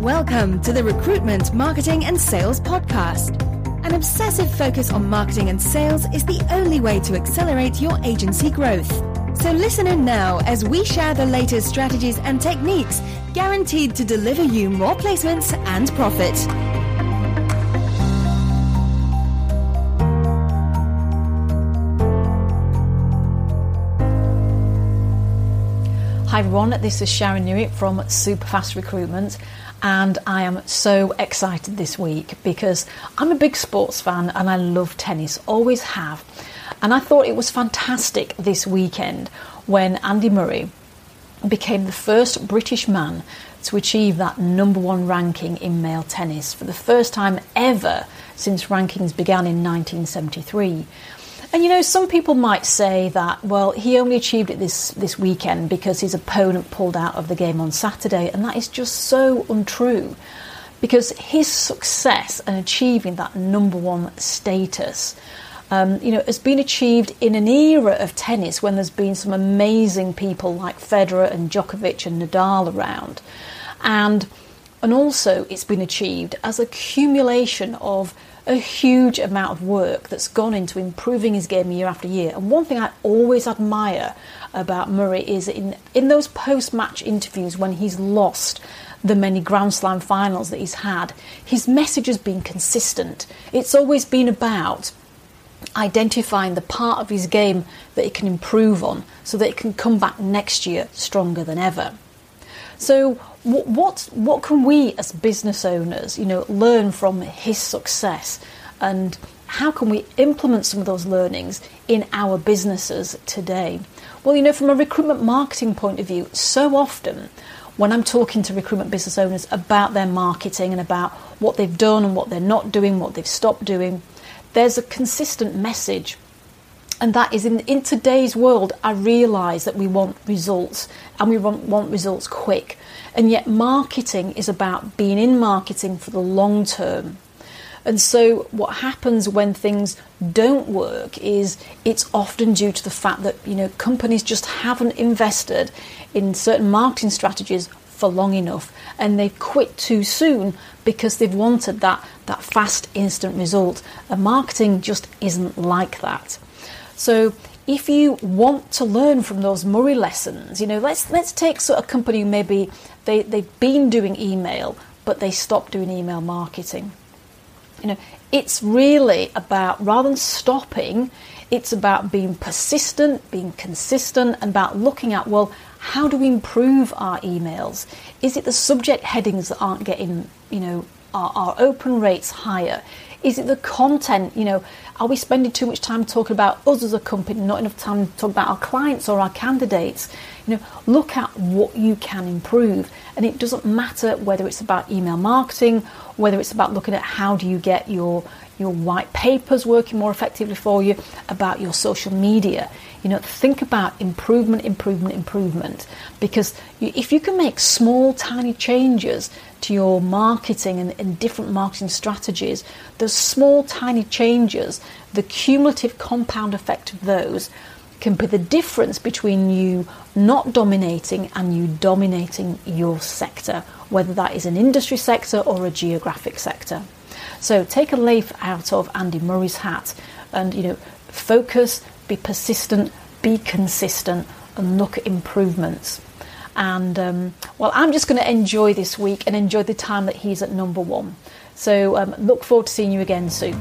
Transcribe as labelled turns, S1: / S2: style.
S1: Welcome to the Recruitment, Marketing and Sales Podcast. An obsessive focus on marketing and sales is the only way to accelerate your agency growth. So listen in now as we share the latest strategies and techniques guaranteed to deliver you more placements and profit.
S2: Hi everyone, this is Sharon Newey from Superfast Recruitment, and I am so excited this week because I'm a big sports fan and I love tennis, always have. And I thought it was fantastic this weekend when Andy Murray became the first British man to achieve that number one ranking in male tennis for the first time ever since rankings began in 1973. And you know, some people might say that, well, he only achieved it this, this weekend because his opponent pulled out of the game on Saturday, and that is just so untrue. Because his success and achieving that number one status, um, you know, has been achieved in an era of tennis when there's been some amazing people like Federer and Djokovic and Nadal around, and and also it's been achieved as accumulation of a huge amount of work that's gone into improving his game year after year. And one thing I always admire about Murray is in, in those post match interviews when he's lost the many Grand Slam finals that he's had, his message has been consistent. It's always been about identifying the part of his game that he can improve on so that he can come back next year stronger than ever. So, what, what, can we as business owners, you know, learn from his success, and how can we implement some of those learnings in our businesses today? Well, you know, from a recruitment marketing point of view, so often when I'm talking to recruitment business owners about their marketing and about what they've done and what they're not doing, what they've stopped doing, there's a consistent message and that is in, in today's world, I realise that we want results and we want, want results quick. And yet, marketing is about being in marketing for the long term. And so, what happens when things don't work is it's often due to the fact that you know companies just haven't invested in certain marketing strategies for long enough, and they've quit too soon because they've wanted that that fast, instant result. And marketing just isn't like that. So if you want to learn from those Murray lessons, you know, let's let's take sort of a company who maybe they, they've been doing email, but they stopped doing email marketing. You know, it's really about rather than stopping, it's about being persistent, being consistent, and about looking at, well, how do we improve our emails? Is it the subject headings that aren't getting, you know, our, our open rates higher? Is it the content? You know, are we spending too much time talking about us as a company, not enough time to talk about our clients or our candidates? You know, look at what you can improve. And it doesn't matter whether it's about email marketing, whether it's about looking at how do you get your your white papers working more effectively for you, about your social media. You know, think about improvement, improvement, improvement. Because if you can make small, tiny changes to your marketing and, and different marketing strategies, those small, tiny changes, the cumulative compound effect of those can be the difference between you not dominating and you dominating your sector, whether that is an industry sector or a geographic sector. So take a leaf out of Andy Murray's hat and you know focus, be persistent, be consistent, and look at improvements. And um, well, I'm just going to enjoy this week and enjoy the time that he's at number one. So um, look forward to seeing you again soon.